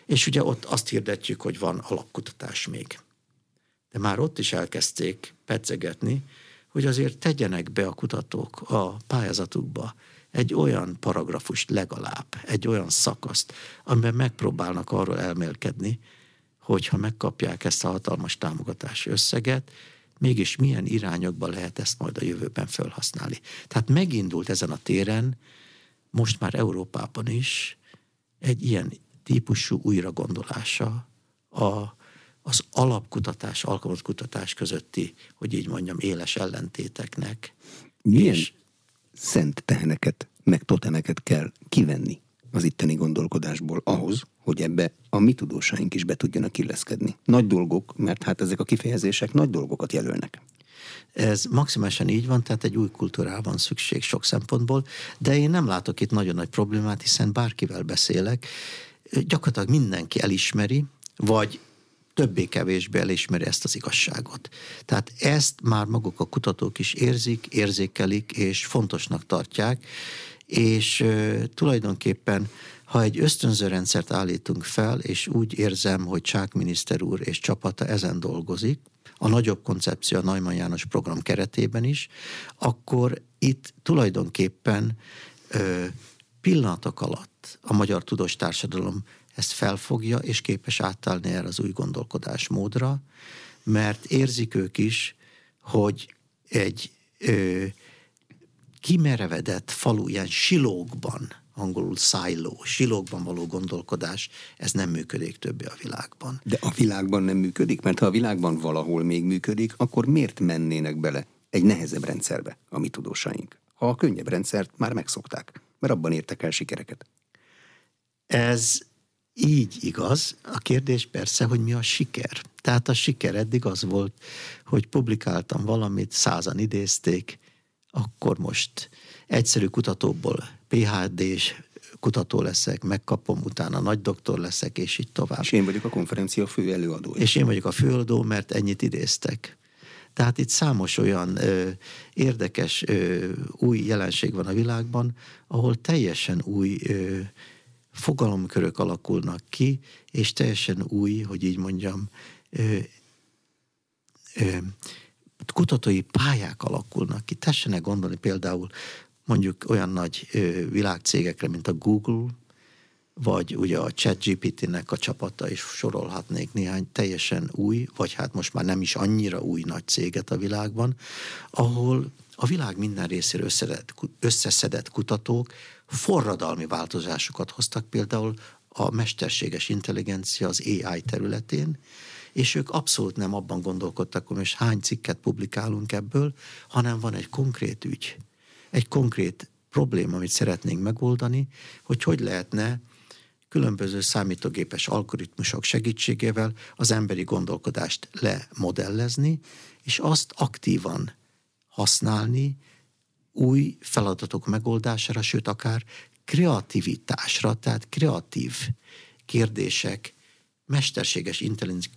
és ugye ott azt hirdetjük, hogy van alapkutatás még. De már ott is elkezdték pedzegetni, hogy azért tegyenek be a kutatók a pályázatukba egy olyan paragrafust legalább, egy olyan szakaszt, amiben megpróbálnak arról elmélkedni, hogyha megkapják ezt a hatalmas támogatási összeget, mégis milyen irányokba lehet ezt majd a jövőben felhasználni. Tehát megindult ezen a téren, most már Európában is egy ilyen típusú újragondolása a, az alapkutatás, alkalmazkutatás közötti, hogy így mondjam, éles ellentéteknek. Milyen és szent teheneket, meg totemeket kell kivenni az itteni gondolkodásból ahhoz, hogy ebbe a mi tudósaink is be tudjanak illeszkedni. Nagy dolgok, mert hát ezek a kifejezések nagy dolgokat jelölnek. Ez maximálisan így van, tehát egy új kultúrára van szükség sok szempontból, de én nem látok itt nagyon nagy problémát, hiszen bárkivel beszélek, gyakorlatilag mindenki elismeri, vagy többé-kevésbé elismeri ezt az igazságot. Tehát ezt már maguk a kutatók is érzik, érzékelik, és fontosnak tartják, és tulajdonképpen ha egy ösztönző rendszert állítunk fel, és úgy érzem, hogy Csák miniszter úr és csapata ezen dolgozik, a nagyobb koncepció a Neumann János program keretében is, akkor itt tulajdonképpen ö, pillanatok alatt a magyar tudós társadalom ezt felfogja, és képes átállni erre az új gondolkodásmódra, mert érzik ők is, hogy egy ö, kimerevedett falu, ilyen silókban, angolul silo, silókban való gondolkodás, ez nem működik többé a világban. De a világban nem működik? Mert ha a világban valahol még működik, akkor miért mennének bele egy nehezebb rendszerbe a mi tudósaink? Ha a könnyebb rendszert már megszokták, mert abban értek el sikereket. Ez így igaz. A kérdés persze, hogy mi a siker. Tehát a siker eddig az volt, hogy publikáltam valamit, százan idézték, akkor most egyszerű kutatóból PHD-s kutató leszek, megkapom, utána nagy doktor leszek, és így tovább. És én vagyok a konferencia fő előadó. És én vagyok a főadó, mert ennyit idéztek. Tehát itt számos olyan ö, érdekes ö, új jelenség van a világban, ahol teljesen új ö, fogalomkörök alakulnak ki, és teljesen új, hogy így mondjam, ö, ö, kutatói pályák alakulnak ki. Tessenek gondolni például mondjuk olyan nagy világcégekre, mint a Google, vagy ugye a ChatGPT-nek a csapata is sorolhatnék néhány teljesen új, vagy hát most már nem is annyira új nagy céget a világban, ahol a világ minden részéről összeszedett kutatók forradalmi változásokat hoztak például a mesterséges intelligencia az AI területén, és ők abszolút nem abban gondolkodtak, hogy most hány cikket publikálunk ebből, hanem van egy konkrét ügy, egy konkrét probléma, amit szeretnénk megoldani, hogy hogy lehetne különböző számítógépes algoritmusok segítségével az emberi gondolkodást lemodellezni, és azt aktívan használni új feladatok megoldására, sőt akár kreativitásra, tehát kreatív kérdések mesterséges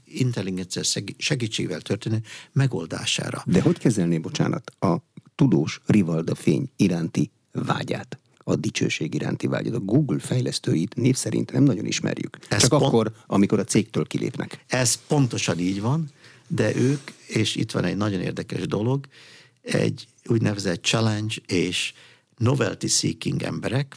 intelligencia segítségével történő megoldására. De hogy kezelné, bocsánat, a tudós Rivalda fény iránti vágyát? a dicsőség iránti vágyat. A Google fejlesztőit név szerint nem nagyon ismerjük. Ez Csak pont, akkor, amikor a cégtől kilépnek. Ez pontosan így van, de ők, és itt van egy nagyon érdekes dolog, egy úgynevezett challenge és novelty seeking emberek,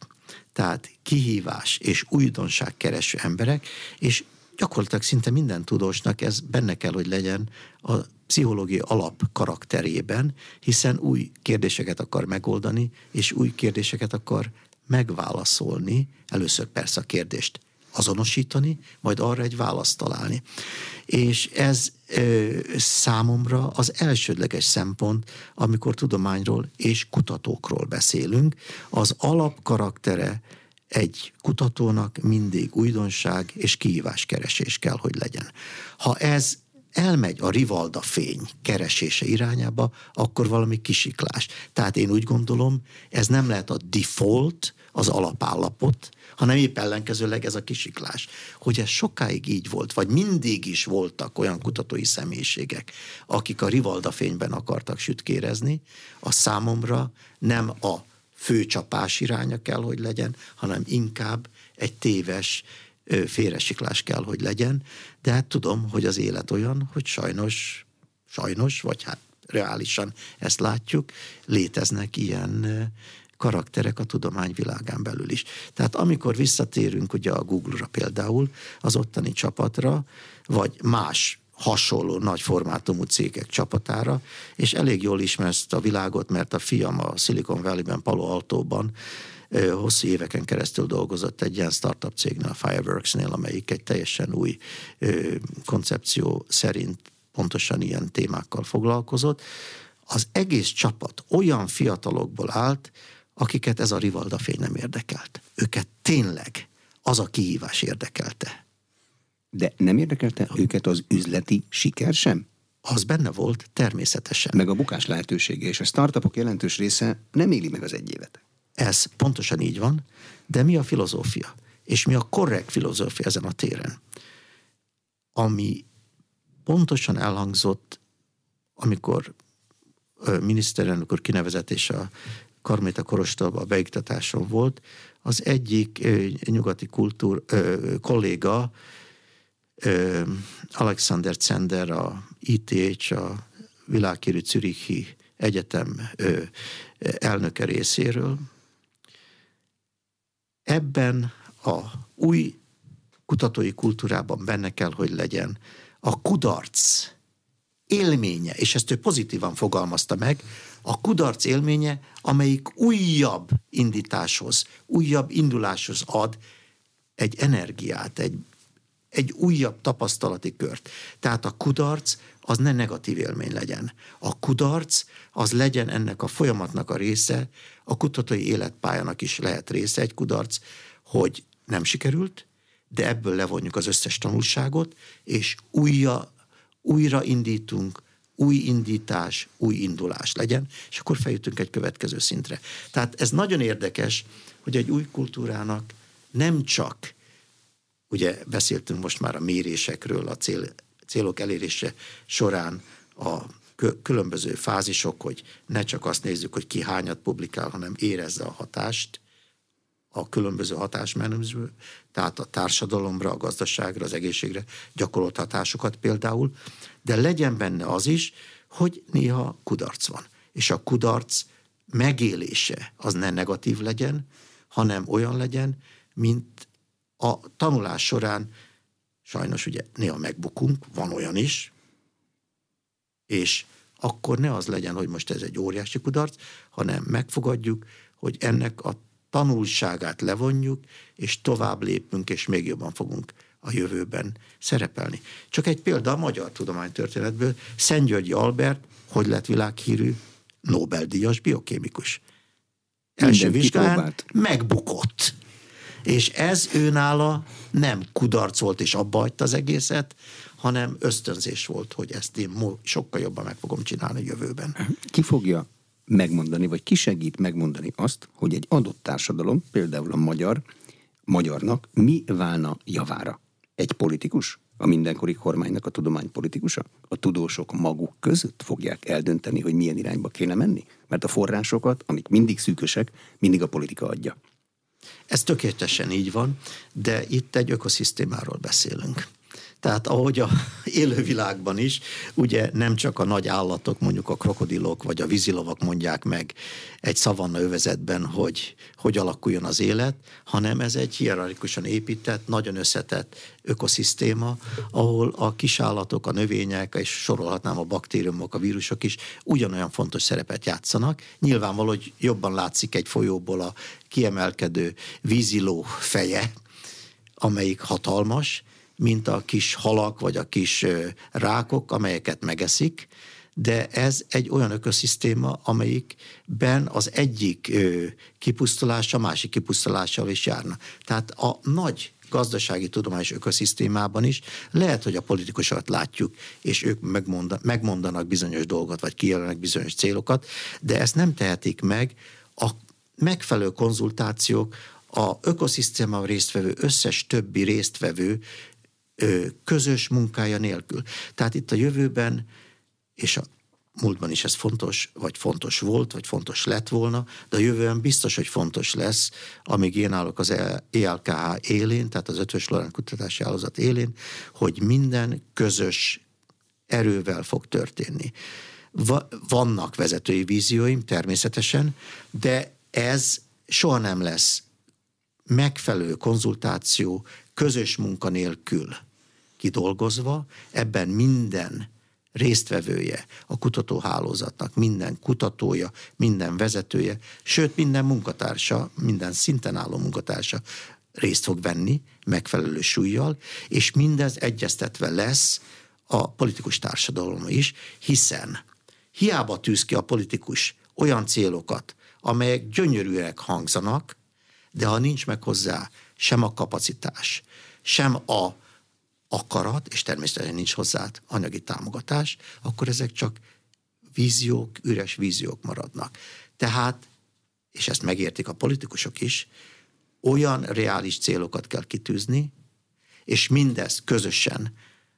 tehát kihívás és újdonság kereső emberek, és gyakorlatilag szinte minden tudósnak ez benne kell, hogy legyen a pszichológiai alap karakterében, hiszen új kérdéseket akar megoldani, és új kérdéseket akar megválaszolni, először persze a kérdést azonosítani, majd arra egy választ találni. És ez ö, számomra az elsődleges szempont, amikor tudományról és kutatókról beszélünk. Az alapkaraktere egy kutatónak mindig újdonság és kihíváskeresés kell, hogy legyen. Ha ez elmegy a rivalda fény keresése irányába, akkor valami kisiklás. Tehát én úgy gondolom, ez nem lehet a default, az alapállapot, hanem épp ellenkezőleg ez a kisiklás. Hogy ez sokáig így volt, vagy mindig is voltak olyan kutatói személyiségek, akik a rivalda fényben akartak sütkérezni, a számomra nem a főcsapás iránya kell, hogy legyen, hanem inkább egy téves félresiklás kell, hogy legyen, de hát tudom, hogy az élet olyan, hogy sajnos, sajnos, vagy hát reálisan ezt látjuk, léteznek ilyen karakterek a tudomány világán belül is. Tehát amikor visszatérünk ugye a Google-ra például, az ottani csapatra, vagy más hasonló nagy formátumú cégek csapatára, és elég jól ismersz a világot, mert a fiam a Silicon Valley-ben, Palo Alto-ban hosszú éveken keresztül dolgozott egy ilyen startup cégnél, a Fireworks-nél, amelyik egy teljesen új koncepció szerint pontosan ilyen témákkal foglalkozott. Az egész csapat olyan fiatalokból állt, akiket ez a rivalda fény nem érdekelt. Őket tényleg az a kihívás érdekelte. De nem érdekelte őket az üzleti siker sem? Az benne volt, természetesen. Meg a bukás lehetősége, és a startupok jelentős része nem éli meg az egy évet. Ez pontosan így van, de mi a filozófia? És mi a korrekt filozófia ezen a téren? Ami pontosan elhangzott, amikor miniszterelnök kinevezett és a Karméta Korostalba a beiktatáson volt, az egyik nyugati kultúr kolléga, Alexander Zender, a ITH, a világhírű Zürichi Egyetem elnöke részéről, ebben a új kutatói kultúrában benne kell, hogy legyen a kudarc élménye, és ezt ő pozitívan fogalmazta meg, a kudarc élménye, amelyik újabb indításhoz, újabb induláshoz ad egy energiát, egy, egy újabb tapasztalati kört. Tehát a kudarc az ne negatív élmény legyen. A kudarc az legyen ennek a folyamatnak a része, a kutatói életpályának is lehet része egy kudarc, hogy nem sikerült, de ebből levonjuk az összes tanulságot, és újra, újra indítunk, új indítás, új indulás legyen, és akkor feljutunk egy következő szintre. Tehát ez nagyon érdekes, hogy egy új kultúrának nem csak, ugye beszéltünk most már a mérésekről, a cél, célok elérése során a különböző fázisok, hogy ne csak azt nézzük, hogy ki hányat publikál, hanem érezze a hatást, a különböző hatásmenedzsből, tehát a társadalomra, a gazdaságra, az egészségre gyakorolt hatásokat például, de legyen benne az is, hogy néha kudarc van. És a kudarc megélése az ne negatív legyen, hanem olyan legyen, mint a tanulás során sajnos ugye néha megbukunk, van olyan is, és akkor ne az legyen, hogy most ez egy óriási kudarc, hanem megfogadjuk, hogy ennek a tanulságát levonjuk, és tovább lépünk, és még jobban fogunk a jövőben szerepelni. Csak egy példa a magyar tudománytörténetből. Györgyi Albert, hogy lett világhírű Nobel-díjas biokémikus. Első vizsgán megbukott. És ez őnála nem kudarc volt, és abba hagyta az egészet, hanem ösztönzés volt, hogy ezt én sokkal jobban meg fogom csinálni jövőben. Ki fogja megmondani, vagy ki segít megmondani azt, hogy egy adott társadalom, például a magyar, magyarnak mi válna javára? Egy politikus? A mindenkori kormánynak a tudománypolitikusa? A tudósok maguk között fogják eldönteni, hogy milyen irányba kéne menni? Mert a forrásokat, amik mindig szűkösek, mindig a politika adja. Ez tökéletesen így van, de itt egy ökoszisztémáról beszélünk. Tehát ahogy a élővilágban is, ugye nem csak a nagy állatok, mondjuk a krokodilok vagy a vízilovak mondják meg egy szavanna övezetben, hogy hogy alakuljon az élet, hanem ez egy hierarchikusan épített, nagyon összetett ökoszisztéma, ahol a kisállatok, a növények, és sorolhatnám a baktériumok, a vírusok is ugyanolyan fontos szerepet játszanak. Nyilvánvaló, hogy jobban látszik egy folyóból a kiemelkedő víziló feje, amelyik hatalmas, mint a kis halak vagy a kis rákok, amelyeket megeszik, de ez egy olyan ökoszisztéma, amelyikben az egyik kipusztulása másik kipusztulással is járna. Tehát a nagy gazdasági tudományos ökoszisztémában is lehet, hogy a politikusokat látjuk, és ők megmondanak bizonyos dolgot, vagy kijelölnek bizonyos célokat, de ezt nem tehetik meg a megfelelő konzultációk, a ökoszisztémában résztvevő összes többi résztvevő közös munkája nélkül. Tehát itt a jövőben, és a múltban is ez fontos, vagy fontos volt, vagy fontos lett volna, de a jövőben biztos, hogy fontos lesz, amíg én állok az ELKH élén, tehát az Ötös Lorán Kutatási Hálózat élén, hogy minden közös erővel fog történni. Va- vannak vezetői vízióim természetesen, de Ez soha nem lesz megfelelő konzultáció, közös munka nélkül kidolgozva, ebben minden résztvevője a kutatóhálózatnak, minden kutatója, minden vezetője, sőt minden munkatársa, minden szinten álló munkatársa részt fog venni megfelelő súlyjal, és mindez egyeztetve lesz a politikus társadalom is, hiszen hiába tűz ki a politikus olyan célokat, amelyek gyönyörűek hangzanak, de ha nincs meg hozzá sem a kapacitás, sem a akarat, és természetesen nincs hozzá anyagi támogatás, akkor ezek csak víziók, üres víziók maradnak. Tehát, és ezt megértik a politikusok is, olyan reális célokat kell kitűzni, és mindezt közösen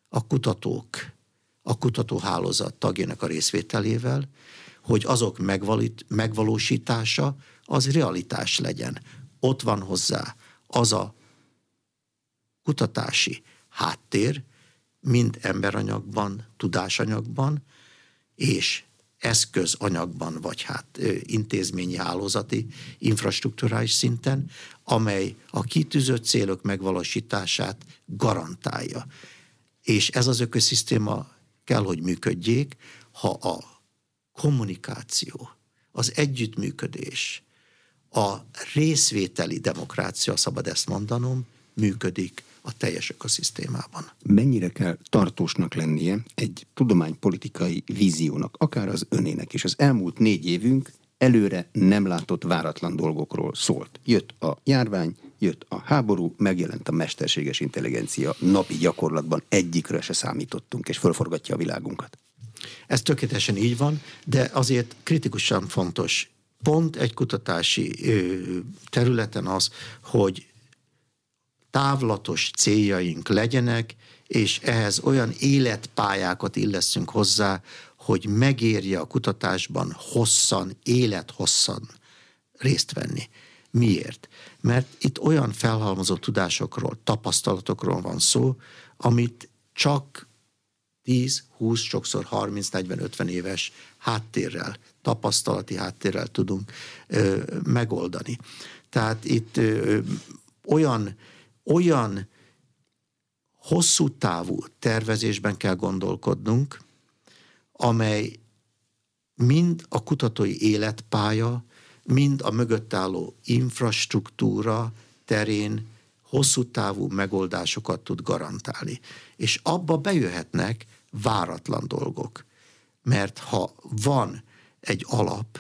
a kutatók, a kutatóhálózat tagjának a részvételével, hogy azok megvalósítása az realitás legyen. Ott van hozzá az a kutatási háttér, mind emberanyagban, tudásanyagban, és eszközanyagban, vagy hát intézményi hálózati, infrastruktúrális szinten, amely a kitűzött célok megvalósítását garantálja. És ez az ökoszisztéma kell, hogy működjék, ha a kommunikáció, az együttműködés, a részvételi demokrácia, szabad ezt mondanom, működik a teljes ökoszisztémában. Mennyire kell tartósnak lennie egy tudománypolitikai víziónak, akár az önének is. Az elmúlt négy évünk előre nem látott váratlan dolgokról szólt. Jött a járvány, jött a háború, megjelent a mesterséges intelligencia napi gyakorlatban egyikre se számítottunk, és fölforgatja a világunkat. Ez tökéletesen így van, de azért kritikusan fontos pont egy kutatási területen az, hogy távlatos céljaink legyenek, és ehhez olyan életpályákat illeszünk hozzá, hogy megérje a kutatásban hosszan, élethosszan részt venni. Miért? Mert itt olyan felhalmozott tudásokról, tapasztalatokról van szó, amit csak 10, 20, sokszor 30, 40, 50 éves háttérrel, tapasztalati háttérrel tudunk ö, megoldani. Tehát itt ö, olyan olyan hosszú távú tervezésben kell gondolkodnunk, amely mind a kutatói életpálya, mind a mögött álló infrastruktúra terén hosszú távú megoldásokat tud garantálni. És abba bejöhetnek váratlan dolgok. Mert ha van egy alap,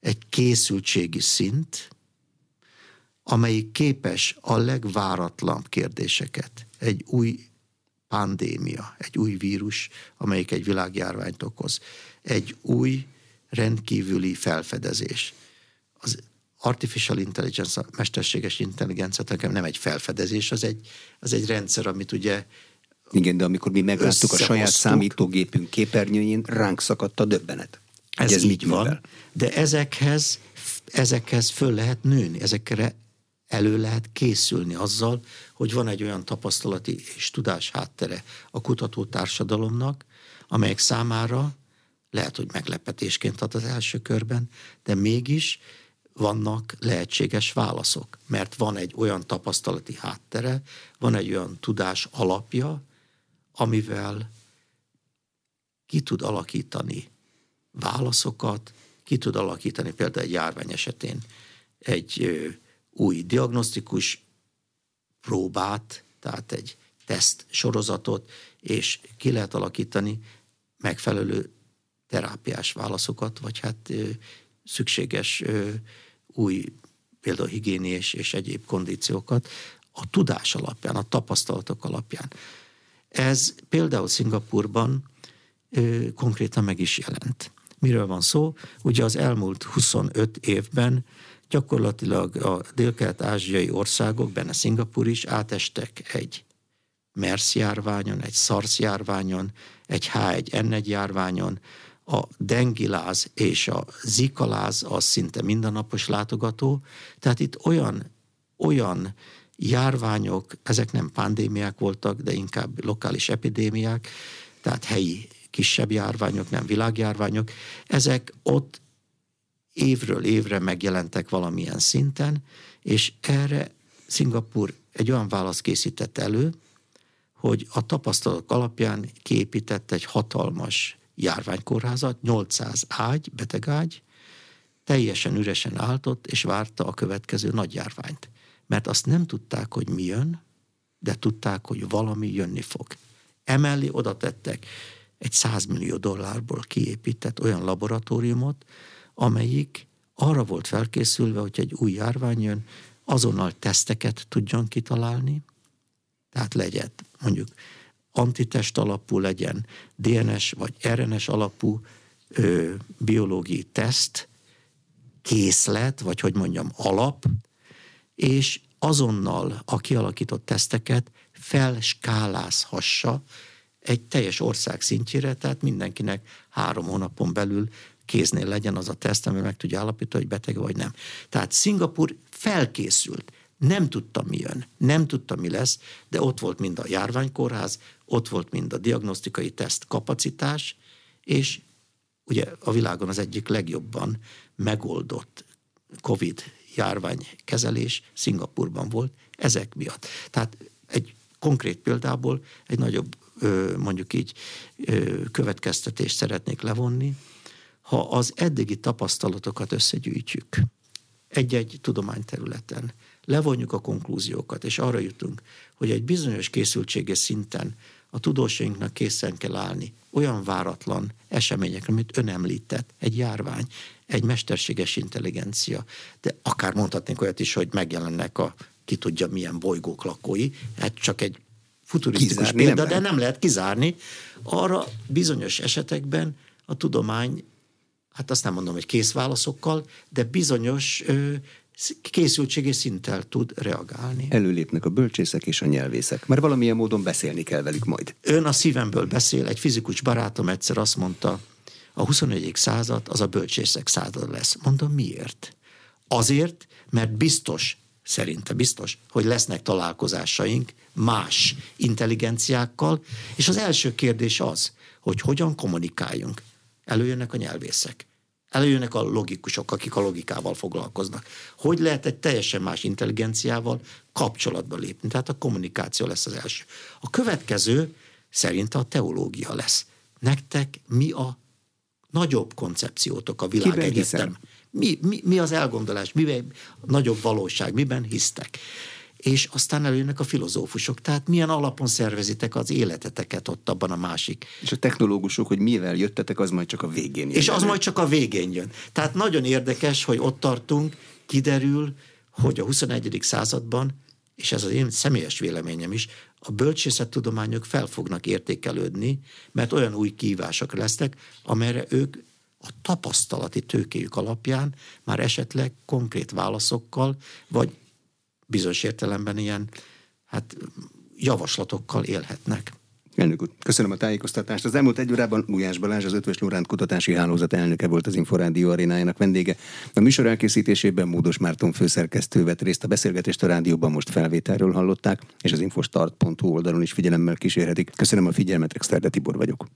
egy készültségi szint, amelyik képes a legváratlan kérdéseket, egy új pandémia, egy új vírus, amelyik egy világjárványt okoz, egy új rendkívüli felfedezés. Az artificial intelligence, a mesterséges intelligencia nekem nem egy felfedezés, az egy, az egy rendszer, amit ugye igen, de amikor mi megláttuk a saját számítógépünk képernyőjén, ránk szakadt a döbbenet. Ez, ez így van, de ezekhez, ezekhez föl lehet nőni, ezekre elő lehet készülni azzal, hogy van egy olyan tapasztalati és tudás háttere a kutató társadalomnak, amelyek számára lehet, hogy meglepetésként ad az első körben, de mégis vannak lehetséges válaszok, mert van egy olyan tapasztalati háttere, van egy olyan tudás alapja, amivel ki tud alakítani válaszokat, ki tud alakítani például egy járvány esetén egy új diagnosztikus próbát, tehát egy teszt sorozatot, és ki lehet alakítani megfelelő terápiás válaszokat, vagy hát szükséges új például higiéniés és egyéb kondíciókat a tudás alapján, a tapasztalatok alapján. Ez például Szingapurban ö, konkrétan meg is jelent. Miről van szó? Ugye az elmúlt 25 évben gyakorlatilag a dél-kelet-ázsiai országok, benne Szingapur is átestek egy MERS járványon, egy SARS járványon, egy H1N1 járványon, a dengiláz és a zikaláz az szinte mindennapos látogató, tehát itt olyan, olyan járványok, ezek nem pandémiák voltak, de inkább lokális epidémiák, tehát helyi kisebb járványok, nem világjárványok, ezek ott évről évre megjelentek valamilyen szinten, és erre Szingapur egy olyan választ készített elő, hogy a tapasztalatok alapján kiépített egy hatalmas járványkórházat, 800 ágy, betegágy, teljesen üresen álltott, és várta a következő nagy járványt. Mert azt nem tudták, hogy mi jön, de tudták, hogy valami jönni fog. Emellé oda tettek egy 100 millió dollárból kiépített olyan laboratóriumot, amelyik arra volt felkészülve, hogy egy új járvány jön, azonnal teszteket tudjon kitalálni, tehát legyen mondjuk antitest alapú legyen, DNS vagy RNS alapú ö, biológiai teszt, készlet, vagy hogy mondjam, alap, és azonnal a kialakított teszteket felskálázhassa egy teljes ország szintjére, tehát mindenkinek három hónapon belül kéznél legyen az a teszt, ami meg tudja állapítani, hogy beteg vagy nem. Tehát Szingapur felkészült, nem tudta mi jön, nem tudta mi lesz, de ott volt mind a járványkórház, ott volt mind a diagnosztikai teszt kapacitás, és ugye a világon az egyik legjobban megoldott COVID járványkezelés Szingapurban volt ezek miatt. Tehát egy konkrét példából egy nagyobb mondjuk így következtetést szeretnék levonni, ha az eddigi tapasztalatokat összegyűjtjük egy-egy tudományterületen, levonjuk a konklúziókat, és arra jutunk, hogy egy bizonyos készültséges szinten a tudósainknak készen kell állni olyan váratlan eseményekre, amit ön említett, egy járvány, egy mesterséges intelligencia, de akár mondhatnénk olyat is, hogy megjelennek a ki tudja milyen bolygók lakói, hát csak egy futurisztikus kizárni példa, nem de nem lehet kizárni. Arra bizonyos esetekben a tudomány, hát azt nem mondom, hogy kész válaszokkal, de bizonyos ö, készültségi szinttel tud reagálni. Előlépnek a bölcsészek és a nyelvészek, mert valamilyen módon beszélni kell velük majd. Ön a szívemből beszél, egy fizikus barátom egyszer azt mondta, a 21. század az a bölcsészek század lesz. Mondom, miért? Azért, mert biztos, szerinte biztos, hogy lesznek találkozásaink más intelligenciákkal, és az első kérdés az, hogy hogyan kommunikáljunk. Előjönnek a nyelvészek. Előjönnek a logikusok, akik a logikával foglalkoznak. Hogy lehet egy teljesen más intelligenciával kapcsolatba lépni? Tehát a kommunikáció lesz az első. A következő szerint a teológia lesz. Nektek mi a nagyobb koncepciótok a világegyetem? Mi, mi, mi az elgondolás? Miben a nagyobb valóság? Miben hisztek? És aztán előjönnek a filozófusok. Tehát milyen alapon szervezitek az életeteket ott abban a másik. És a technológusok, hogy mivel jöttetek, az majd csak a végén jön. És az majd csak a végén jön. Tehát nagyon érdekes, hogy ott tartunk, kiderül, hogy a 21. században, és ez az én személyes véleményem is, a bölcsészettudományok fel fognak értékelődni, mert olyan új kívások lesznek, amelyre ők a tapasztalati tőkéjük alapján már esetleg konkrét válaszokkal, vagy bizonyos értelemben ilyen hát, javaslatokkal élhetnek. Elnök úr, köszönöm a tájékoztatást. Az elmúlt egy órában Gulyás Balázs, az Ötvös Lóránt Kutatási Hálózat elnöke volt az Inforádió arénájának vendége. A műsor elkészítésében Módos Márton főszerkesztő vett részt a beszélgetést a rádióban most felvételről hallották, és az infostart.hu oldalon is figyelemmel kísérhetik. Köszönöm a figyelmet, Exterde Tibor vagyok.